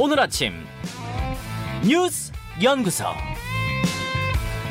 오늘 아침 뉴스 연구소.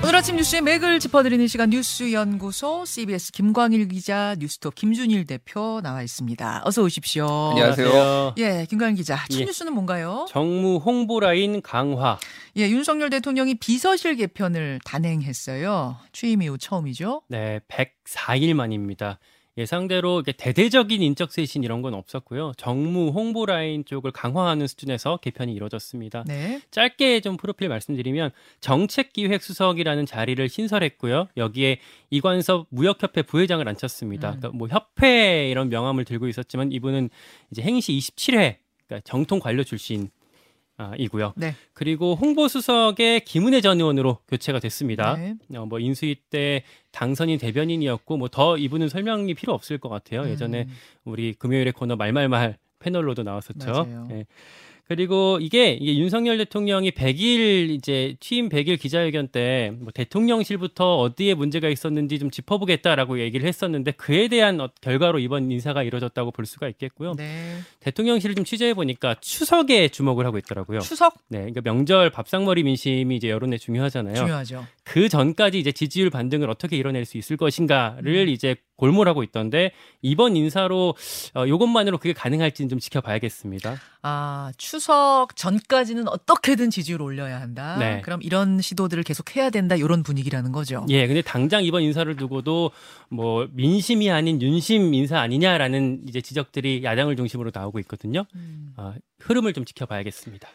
오늘 아침 뉴스의 맥을 짚어드리는 시간 뉴스 연구소 CBS 김광일 기자 뉴스톱 김준일 대표 나와 있습니다. 어서 오십시오. 안녕하세요. 예, 김광일 기자. 첫 예. 뉴스는 뭔가요? 정무 홍보 라인 강화. 예, 윤석열 대통령이 비서실 개편을 단행했어요. 취임 이후 처음이죠. 네, 104일 만입니다. 예상대로 이게 대대적인 인적 쇄신 이런 건 없었고요. 정무 홍보 라인 쪽을 강화하는 수준에서 개편이 이루어졌습니다. 네. 짧게 좀 프로필 말씀드리면 정책기획수석이라는 자리를 신설했고요. 여기에 이관섭 무역협회 부회장을 앉혔습니다. 음. 그러니까 뭐 협회 이런 명함을 들고 있었지만 이분은 이제 행시 27회 그러니까 정통 관료 출신. 아, 이고요. 네. 그리고 홍보수석의 김은혜 전 의원으로 교체가 됐습니다. 네. 어, 뭐 인수위 때 당선인 대변인이었고 뭐 더 이분은 설명이 필요 없을 것 같아요. 예전에 음, 우리 금요일의 코너 말말말 패널로도 나왔었죠. 맞아요. 예. 그리고 이게, 이게 윤석열 대통령이 100일 이제 취임 100일 기자회견 때 뭐 대통령실부터 어디에 문제가 있었는지 좀 짚어보겠다라고 얘기를 했었는데 그에 대한 어- 결과로 이번 인사가 이루어졌다고 볼 수가 있겠고요. 네. 대통령실을 좀 취재해 보니까 추석에 주목을 하고 있더라고요. 추석 네, 그러니까 명절 밥상머리 민심이 이제 여론에 중요하잖아요. 중요하죠. 그 전까지 이제 지지율 반등을 어떻게 이뤄낼 수 있을 것인가를 음. 이제 골몰하고 있던데 이번 인사로 어, 이것만으로 그게 가능할지는 좀 지켜봐야겠습니다. 아, 추석 전까지는 어떻게든 지지율 올려야 한다. 네. 그럼 이런 시도들을 계속 해야 된다. 이런 분위기라는 거죠. 예, 근데 당장 이번 인사를 두고도 뭐 민심이 아닌 윤심 인사 아니냐라는 이제 지적들이 야당을 중심으로 나오고 있거든요. 음. 아, 흐름을 좀 지켜봐야겠습니다.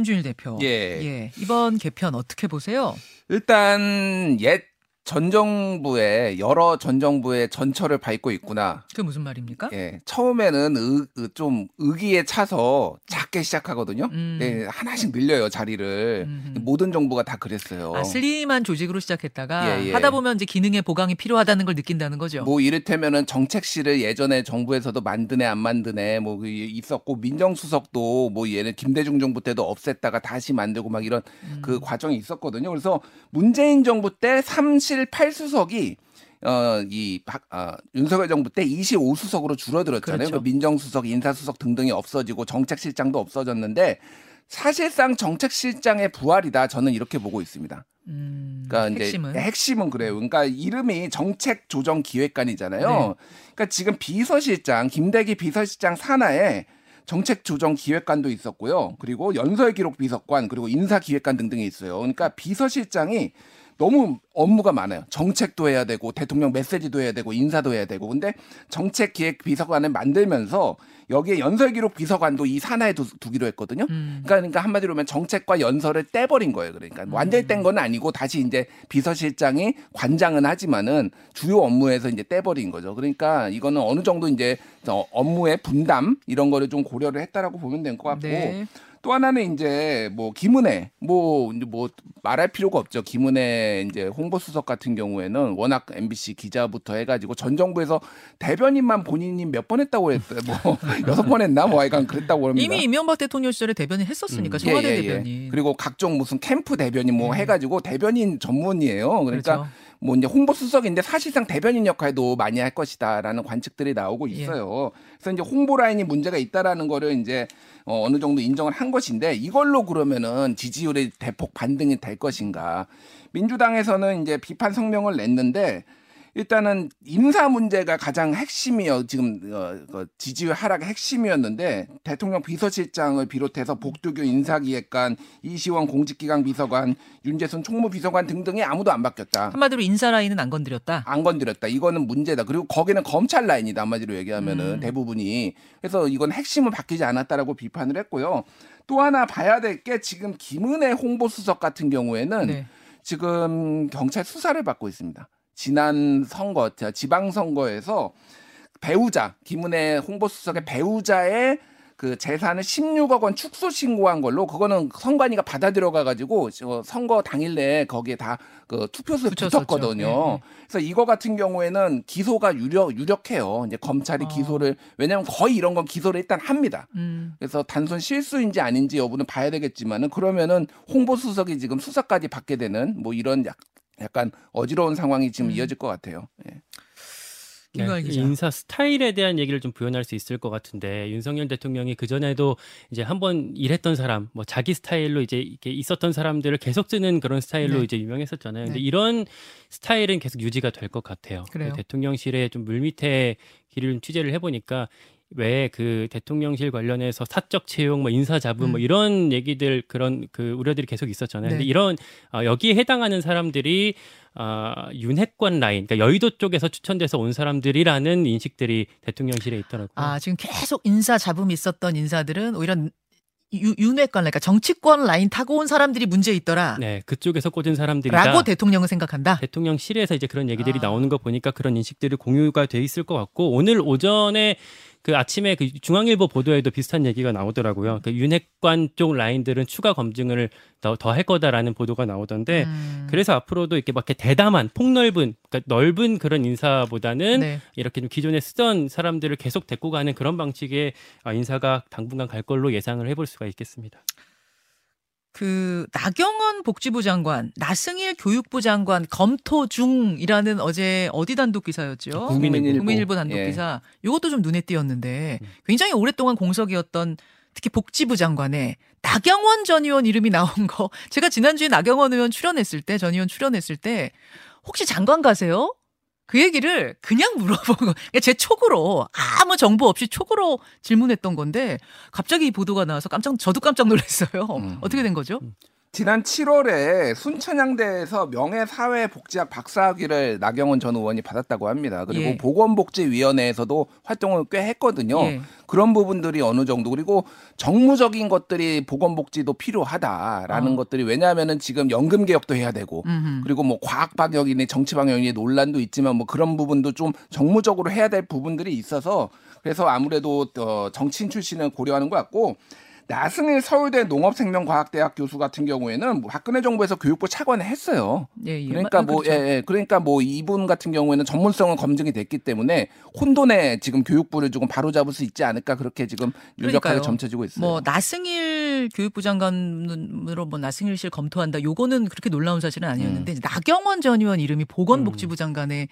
김준일 대표. 예. 예. 이번 개편 어떻게 보세요? 일단 옛 전 정부의 여러 전 정부의 전철을 밟고 있구나. 그게 무슨 말입니까? 예, 처음에는 의, 의- 좀 의기에 차서 작게 시작하거든요. 음. 예, 하나씩 늘려요 자리를. 음흠. 모든 정부가 다 그랬어요. 아, 슬림한 조직으로 시작했다가 예, 예. 하다 보면 이제 기능의 보강이 필요하다는 걸 느낀다는 거죠. 뭐 이를테면은 정책실을 예전에 정부에서도 만드네 안 만드네 뭐그 있었고 민정수석도 뭐 얘는 김대중 정부 때도 없앴다가 다시 만들고 막 이런 음. 그 과정이 있었거든요. 그래서 문재인 정부 때 3실 8수석이 어이 어, 윤석열 정부 때 25수석으로 줄어들었잖아요. 그렇죠. 그 민정수석, 인사수석 등등이 없어지고 정책실장도 없어졌는데 사실상 정책실장의 부활이다. 저는 이렇게 보고 있습니다. 음, 그러니까 이제 핵심은 핵심은 그래요. 그러니까 이름이 정책조정기획관이잖아요. 네. 그러니까 지금 비서실장 김대기 비서실장 산하에 정책조정기획관도 있었고요. 그리고 연설기록비서관 그리고 인사기획관 등등이 있어요. 그러니까 비서실장이 너무 업무가 많아요. 정책도 해야 되고 대통령 메시지도 해야 되고 인사도 해야 되고. 근데 정책 기획 비서관을 만들면서 여기에 연설 기록 비서관도 이 산하에 두, 두기로 했거든요. 음, 그러니까, 그러니까 한마디로 하면 정책과 연설을 떼버린 거예요. 그러니까 완전히 뗀 건 아니고 다시 이제 비서실장이 관장은 하지만은 주요 업무에서 이제 떼버린 거죠. 그러니까 이거는 어느 정도 이제 저 업무의 분담 이런 거를 좀 고려를 했다라고 보면 될 것 같고 네. 또 하나는 이제 뭐 김은혜 뭐 이제 뭐 말할 필요가 없죠. 김은혜 이제 홍보수석 같은 경우에는 워낙 MBC 기자부터 해가지고 전 정부에서 대변인만 본인이 몇 번 했다고 했어요. 뭐 여섯 번 했나 뭐 하여간 그랬다고 합니다. 이미 이명박 대통령 시절에 대변인 했었으니까 음. 청와대 대변인. 그리고 각종 무슨 캠프 대변인 뭐 예. 해가지고 대변인 전문이에요. 그러니까 그렇죠. 뭐 이제 홍보 수석인데 사실상 대변인 역할도 많이 할 것이다라는 관측들이 나오고 예. 있어요. 그래서 이제 홍보 라인이 문제가 있다라는 거를 이제 어, 어느 정도 인정을 한 것인데 이걸로 그러면은 지지율이 대폭 반등이 될 것인가? 민주당에서는 이제 비판 성명을 냈는데 일단은 인사 문제가 가장 핵심이요. 지금 어, 그 지지율 하락의 핵심이었는데 대통령 비서실장을 비롯해서 복두교 인사기획관, 이시원 공직기강 비서관, 윤재순 총무비서관 등등이 아무도 안 바뀌었다. 한마디로 인사 라인은 안 건드렸다. 안 건드렸다. 이거는 문제다. 그리고 거기는 검찰 라인이다. 한마디로 얘기하면은 음. 대부분이. 그래서 이건 핵심은 바뀌지 않았다라고 비판을 했고요. 또 하나 봐야 될 게 지금 김은혜 홍보수석 같은 경우에는 네. 지금 경찰 수사를 받고 있습니다. 지난 선거, 지방선거에서 배우자, 김은혜 홍보수석의 배우자의 그 재산을 16억 원 축소 신고한 걸로 그거는 선관위가 받아들여가 가지고 선거 당일에 거기에 다그 붙였었죠. 붙었거든요. 네, 네. 그래서 이거 같은 경우에는 기소가 유력 유력해요. 이제 검찰이 어. 기소를 왜냐하면 거의 이런 건 기소를 일단 합니다. 음. 그래서 단순 실수인지 아닌지 여부는 봐야 되겠지만은 그러면은 홍보 수석이 지금 수사까지 받게 되는 뭐 이런 약, 약간 어지러운 상황이 지금 음. 이어질 것 같아요. 예. 기자. 인사 스타일에 대한 얘기를 좀 부연할 수 있을 것 같은데 윤석열 대통령이 그 전에도 이제 한번 일했던 사람, 뭐 자기 스타일로 이제 이렇게 있었던 사람들을 계속 쓰는 그런 스타일로 네. 이제 유명했었잖아요. 근데 네. 이런 스타일은 계속 유지가 될 것 같아요. 그래요? 대통령실에 좀 물밑에 길을 좀 취재를 해보니까 왜그 대통령실 관련해서 사적 채용, 뭐 인사 잡음, 뭐 음. 이런 얘기들 그런 그 우려들이 계속 있었잖아요. 네. 근데 이런 어, 여기에 해당하는 사람들이 아, 윤핵관 라인, 그러니까 여의도 쪽에서 추천돼서 온 사람들이라는 인식들이 대통령실에 있더라고요. 아, 지금 계속 인사 잡음이 있었던 인사들은 오히려 유, 윤회관, 그러니까 정치권 라인 타고 온 사람들이 문제 있더라. 네, 그쪽에서 꽂은 사람들이다. 라고 대통령은 생각한다. 대통령실에서 이제 그런 얘기들이 아. 나오는 거 보니까 그런 인식들이 공유가 돼 있을 것 같고 오늘 오전에 그 아침에 그 중앙일보 보도에도 비슷한 얘기가 나오더라고요. 그 윤핵관 쪽 라인들은 추가 검증을 더할 거다라는 보도가 나오던데 음. 그래서 앞으로도 이렇게 막 이렇게 대담한 폭넓은 그러니까 넓은 그런 인사보다는 네. 이렇게 좀 기존에 쓰던 사람들을 계속 데리고 가는 그런 방식의 아, 인사가 당분간 갈 걸로 예상을 해볼 수가 있겠습니다. 그 나경원 복지부 장관, 나승일 교육부 장관 검토 중이라는 어제 어디 단독 기사였죠? 국민일보. 국민일보 단독 예. 기사. 이것도 좀 눈에 띄었는데 음. 굉장히 오랫동안 공석이었던 특히 복지부 장관에 나경원 전 의원 이름이 나온 거 제가 지난주에 나경원 의원 출연했을 때 전 의원 출연했을 때 혹시 장관 가세요? 그 얘기를 그냥 물어본 거. 그러니까 제 촉으로 아무 정보 없이 촉으로 질문했던 건데 갑자기 이 보도가 나와서 깜짝 저도 깜짝 놀랐어요. 음. 어떻게 된 거죠? 지난 7월에 순천향대에서 명예사회복지학 박사학위를 나경원 전 의원이 받았다고 합니다. 그리고 예. 보건복지위원회에서도 활동을 꽤 했거든요. 예. 그런 부분들이 어느 정도 그리고 정무적인 것들이 보건복지도 필요하다라는 어. 것들이 왜냐하면은 지금 연금 개혁도 해야 되고 음흠. 그리고 뭐 과학 방역이니 정치 방역이니 논란도 있지만 뭐 그런 부분도 좀 정무적으로 해야 될 부분들이 있어서 그래서 아무래도 어 정치인 출신을 고려하는 것 같고 나승일 서울대 농업생명과학대학 교수 같은 경우에는 뭐 박근혜 정부에서 교육부 차관을 했어요. 예, 예. 그러니까 마- 뭐 그렇죠. 예, 예. 그러니까 뭐 이분 같은 경우에는 전문성은 검증이 됐기 때문에 혼돈에 지금 교육부를 조금 바로잡을 수 있지 않을까 그렇게 지금 유력하게. 점쳐지고 있어요. 뭐 나승일 교육부 장관으로 뭐 나승일실 검토한다. 요거는 그렇게 놀라운 사실은 아니었는데 음. 나경원 전 의원 이름이 보건복지부 장관에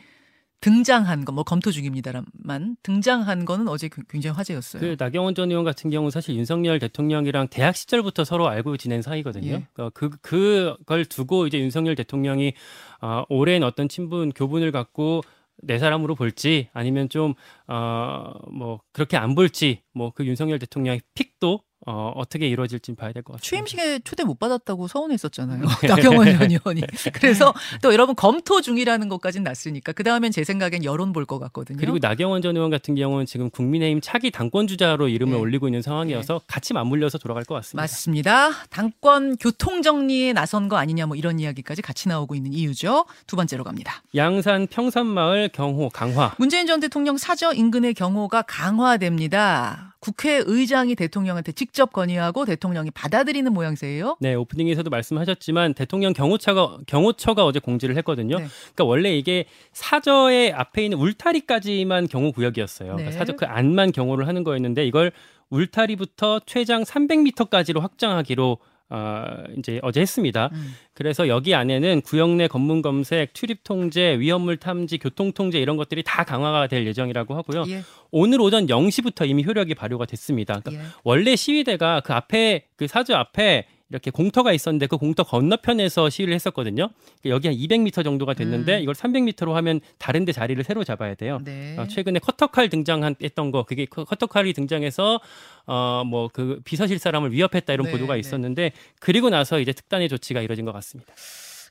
등장한 거 뭐 검토 중입니다만 등장한 거는 어제 그- 굉장히 화제였어요. 그 나경원 전 의원 같은 경우 사실 윤석열 대통령이랑 대학 시절부터 서로 알고 지낸 사이거든요. 예. 그러니까 그 그걸 두고 이제 윤석열 대통령이 아, 오랜 어떤 친분 교분을 갖고 내 사람으로 볼지 아니면 좀어뭐 그렇게 안 볼지 뭐 그 윤석열 대통령의 픽도 어, 어떻게 이루어질지 봐야 될 것 같습니다. 취임식에 초대 못 받았다고 서운했었잖아요. 나경원 전 의원이. 그래서 또 여러분 검토 중이라는 것까지는 났으니까 그 다음엔 제 생각엔 여론 볼 것 같거든요. 그리고 나경원 전 의원 같은 경우는 지금 국민의힘 차기 당권 주자로 이름을 네. 올리고 있는 상황이어서 같이 맞물려서 돌아갈 것 같습니다. 맞습니다. 당권 교통 정리에 나선 거 아니냐 뭐 이런 이야기까지 같이 나오고 있는 이유죠. 두 번째로 갑니다. 양산 평산마을 경호 강화. 문재인 전 대통령 사저 인근의 경호가 강화됩니다. 국회의장이 대통령한테 직접 건의하고 대통령이 받아들이는 모양새예요. 네, 오프닝에서도 말씀하셨지만 대통령 경호처가 경호처가 어제 공지를 했거든요. 네. 그러니까 원래 이게 사저의 앞에 있는 울타리까지만 경호 구역이었어요. 네. 그러니까 사저 그 안만 경호를 하는 거였는데 이걸 울타리부터 최장 300m까지로 확장하기로 어, 이제 어제 했습니다. 음. 그래서 여기 안에는 구역 내 검문 검색, 출입 통제, 위험물 탐지, 교통 통제 이런 것들이 다 강화가 될 예정이라고 하고요. 예, 오늘 오전 0시부터 이미 효력이 발효가 됐습니다. 그러니까 예. 원래 시위대가 그 앞에 그 사주 앞에 이렇게 공터가 있었는데 그 공터 건너편에서 시위를 했었거든요. 그러니까 여기 한 200m 정도가 됐는데 음. 이걸 300m로 하면 다른데 자리를 새로 잡아야 돼요. 네. 어, 최근에 커터칼 등장했던 거 그게 커- 커터칼이 등장해서 어 뭐 그 비서실 사람을 위협했다 이런 네, 보도가 네. 있었는데 그리고 나서 이제 특단의 조치가 이뤄진 것 같습니다.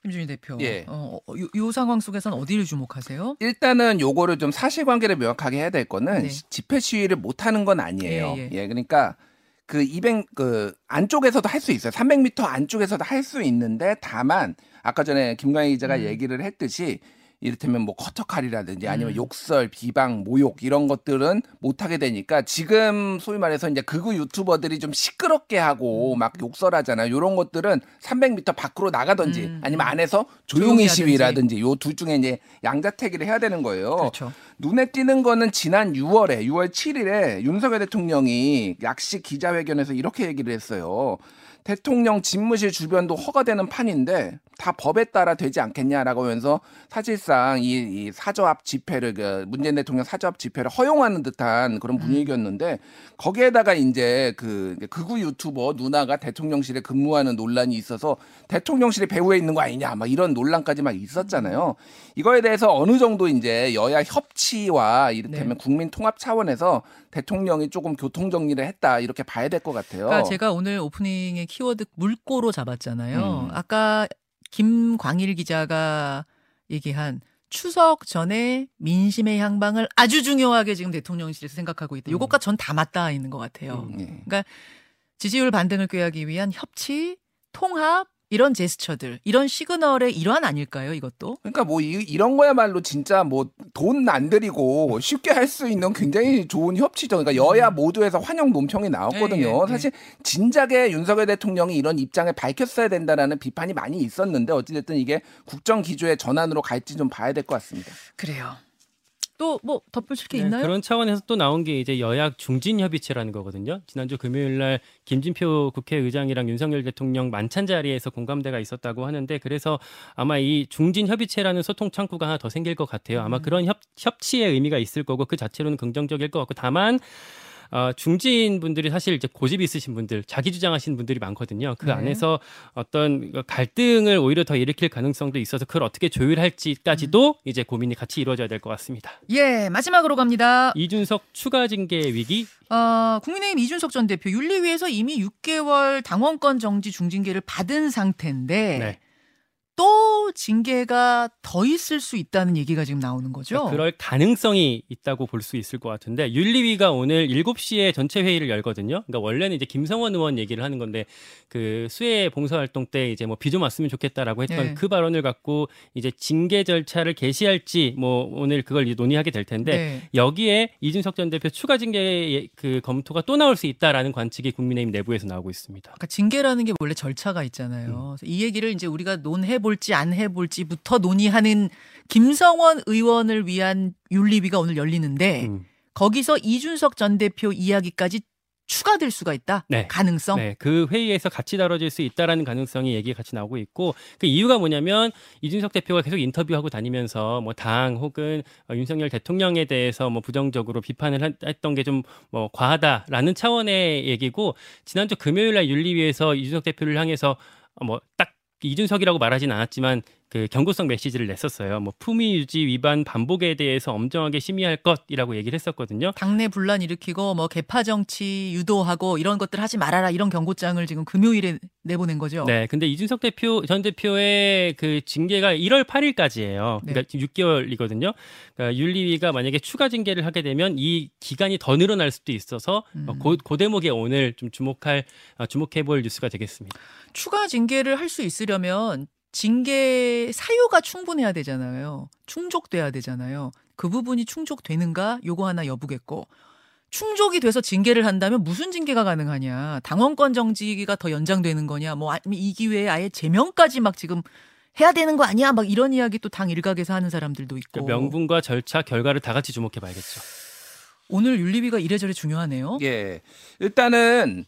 김준희 대표. 예. 어, 어, 요, 요 상황 속에서는 어디를 주목하세요? 일단은 요거를 좀 사실관계를 명확하게 해야 될 거는 네. 시- 집회 시위를 못 하는 건 아니에요. 예, 예, 예. 그러니까 그 200, 그 안쪽에서도 할 수 있어요. 300m 안쪽에서도 할 수 있는데 다만 아까 전에 김광희 기자가 음. 얘기를 했듯이 이를테면 뭐 커터칼이라든지 아니면 음. 욕설, 비방, 모욕 이런 것들은 못 하게 되니까 지금 소위 말해서 이제 극우 유튜버들이 좀 시끄럽게 하고 음. 막 욕설하잖아요. 이런 것들은 300m 밖으로 나가든지 음, 아니면 음. 안에서 조용히. 시위라든지 요 둘 중에 이제 양자택일을 해야 되는 거예요. 그렇죠. 눈에 띄는 거는 지난 6월에 6월 7일에 윤석열 대통령이 약식 기자회견에서 이렇게 얘기를 했어요. 대통령 집무실 주변도 허가되는 판인데 다 법에 따라 되지 않겠냐라고 하면서 사실상 이, 이 사저합 집회를 그 문재인 대통령 사저합 집회를 허용하는 듯한 그런 분위기였는데 거기에다가 이제 그 극우 유튜버 누나가 대통령실에 근무하는 논란이 있어서 대통령실에 배후에 있는 거 아니냐 막 이런 논란까지 막 있었잖아요. 이거에 대해서 어느 정도 이제 여야 협치와 이를테면 네. 국민 통합 차원에서 대통령이 조금 교통 정리를 했다 이렇게 봐야 될 것 같아요. 그러니까 제가 오늘 오프닝의 키워드 물꼬로 잡았잖아요. 음. 아까 김광일 기자가 얘기한 추석 전에 민심의 향방을 아주 중요하게 지금 대통령실에서 생각하고 있다. 요것과 전 다 맞닿아 있는 것 같아요. 음. 예. 지지율 반등을 꾀하기 위한 협치, 통합 이런 제스처들, 이런 시그널의 일환 아닐까요? 이것도? 그러니까 뭐 이, 런 거야말로 진짜 뭐 돈 안 들이고 쉽게 할 수 있는 굉장히 좋은 협치죠. 그러니까 여야 모두에서 환영 논평이 나왔거든요. 네, 네, 네. 사실 진작에 윤석열 대통령이 이런 입장을 밝혔어야 된다라는 비판이 많이 있었는데 어찌됐든 이게 국정 기조의 전환으로 갈지 좀 봐야 될 것 같습니다. 그래요. 또 뭐 덧붙일 게 네, 있나요? 그런 차원에서 또 나온 게 이제 여약 중진 협의체라는 거거든요. 지난주 금요일 날 김진표 국회의장이랑 윤석열 대통령 만찬 자리에서 공감대가 있었다고 하는데 그래서 아마 이 중진 협의체라는 소통 창구가 하나 더 생길 것 같아요. 음. 아마 그런 협, 협치의 의미가 있을 거고 그 자체로는 긍정적일 것 같고 다만 어, 중진 분들이 사실 이제 고집 있으신 분들, 자기 주장하시는 분들이 많거든요. 그 네. 안에서 어떤 갈등을 오히려 더 일으킬 가능성도 있어서 그걸 어떻게 조율할지까지도 음. 이제 고민이 같이 이루어져야 될 것 같습니다. 예, 마지막으로 갑니다. 이준석 추가 징계 위기 어, 국민의힘 이준석 전 대표 윤리위에서 이미 6개월 당원권 정지 중징계를 받은 상태인데 네. 또 징계가 더 있을 수 있다는 얘기가 지금 나오는 거죠. 그러니까 그럴 가능성이 있다고 볼 수 있을 것 같은데 윤리위가 오늘 7시에 전체 회의를 열거든요. 그러니까 원래는 이제 김성원 의원 얘기를 하는 건데 그 수해 봉사 활동 때 이제 뭐 비 좀 왔으면 좋겠다라고 했던 네. 그 발언을 갖고 이제 징계 절차를 개시할지 뭐 오늘 그걸 이제 논의하게 될 텐데 네. 여기에 이준석 전 대표 추가 징계 그 검토가 또 나올 수 있다라는 관측이 국민의힘 내부에서 나오고 있습니다. 그러니까 징계라는 게 원래 절차가 있잖아요. 그래서 이 얘기를 이제 우리가 논해 볼지 안 해 볼지부터 논의하는 김성원 의원을 위한 윤리위가 오늘 열리는데 음. 거기서 이준석 전 대표 이야기까지 추가될 수가 있다. 네. 가능성. 네, 그 회의에서 같이 다뤄질 수 있다라는 가능성이 얘기가 같이 나오고 있고 그 이유가 뭐냐면 이준석 대표가 계속 인터뷰하고 다니면서 뭐 당 혹은 어, 윤석열 대통령에 대해서 뭐 부정적으로 비판을 한- 했던 게 좀 뭐 과하다라는 차원의 얘기고 지난주 금요일 날 윤리위에서 이준석 대표를 향해서 어, 뭐딱 이준석이라고 말하진 않았지만 그 경고성 메시지를 냈었어요. 뭐 품위 유지 위반 반복에 대해서 엄정하게 심의할 것이라고 얘기를 했었거든요. 당내 분란 일으키고 뭐 개파 정치 유도하고 이런 것들 하지 말아라 이런 경고장을 지금 금요일에 내보낸 거죠. 네, 근데 이준석 대표 전 대표의 그 징계가 1월 8일까지예요. 네. 그러니까 6개월이거든요. 그러니까 윤리위가 만약에 추가 징계를 하게 되면 이 기간이 더 늘어날 수도 있어서 음. 어, 고, 그 대목에 오늘 좀 주목할 어, 주목해 볼 뉴스가 되겠습니다. 추가 징계를 할 수 있으려면 징계 사유가 충분해야 되잖아요. 충족돼야 되잖아요. 그 부분이 충족되는가 요거 하나 여부겠고 충족이 돼서 징계를 한다면 무슨 징계가 가능하냐? 당원권 정지가 더 연장되는 거냐? 뭐 아니면 이 기회에 아예 제명까지 막 지금 해야 되는 거 아니야? 막 이런 이야기 또 당 일각에서 하는 사람들도 있고. 그 명분과 절차, 결과를 다 같이 주목해 봐야겠죠. 오늘 윤리위가 이래저래 중요하네요. 예. 일단은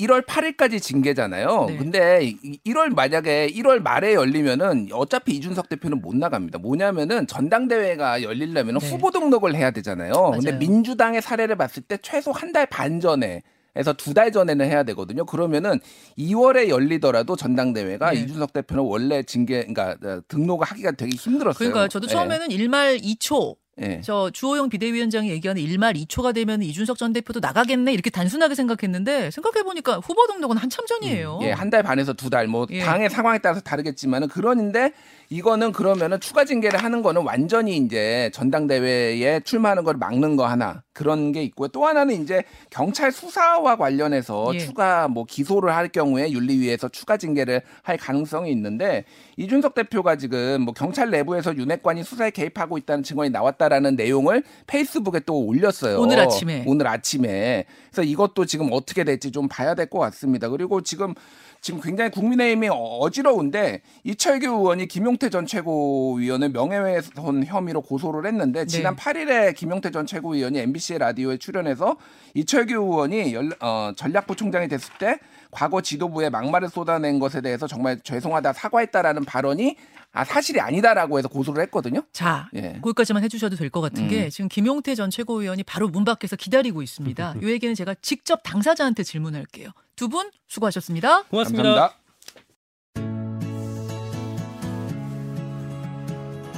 1월 8일까지 징계잖아요. 네. 근데 이- 1월 만약에 1월 말에 열리면은 어차피 이준석 대표는 못 나갑니다. 뭐냐면은 전당대회가 열리려면 네. 후보 등록을 해야 되잖아요. 근데 맞아요. 민주당의 사례를 봤을 때 최소 한 달 반 전에 에서 두 달 전에는 해야 되거든요. 그러면은 2월에 열리더라도 전당대회가 네. 이준석 대표는 원래 징계, 그러니까 어, 등록을 하기가 되게 힘들었어요. 그러니까 저도 예. 처음에는 일말 2초 예. 저 주호영 비대위원장이 얘기하는 일말 2초가 되면 이준석 전 대표도 나가겠네 이렇게 단순하게 생각했는데 생각해 보니까 후보 등록은 한참 전이에요. 예, 한 달 반에서 두 달, 뭐 예. 당의 상황에 따라서 다르겠지만은 그런데 이거는 그러면은 추가 징계를 하는 거는 완전히 이제 전당대회에 출마하는 걸 막는 거 하나 그런 게 있고요. 또 하나는 이제 경찰 수사와 관련해서 예. 추가 뭐 기소를 할 경우에 윤리위에서 추가 징계를 할 가능성이 있는데 이준석 대표가 지금 뭐 경찰 내부에서 윤핵관이 수사에 개입하고 있다는 증언이 나왔다라는 내용을 페이스북에 또 올렸어요. 오늘 아침에. 오늘 아침에. 그래서 이것도 지금 어떻게 될지 좀 봐야 될 것 같습니다. 그리고 지금 지금 굉장히 국민의힘이 어지러운데 이철규 의원이 김용 태 전 최고위원을 명예훼손 혐의로 고소를 했는데 지난 네. 8일에 김용태 전 최고위원이 MBC 라디오에 출연해서 이철규 의원이 연- 어, 전략부 총장이 됐을 때 과거 지도부에 막말을 쏟아낸 것에 대해서 정말 죄송하다 사과했다라는 발언이 아 사실이 아니다라고 해서 고소를 했거든요. 자, 예. 거기까지만 해주셔도 될 것 같은 게 음. 지금 김용태 전 최고위원이 바로 문 밖에서 기다리고 있습니다. 이 얘기는 제가 직접 당사자한테 질문할게요. 두 분 수고하셨습니다. 고맙습니다. 감사합니다.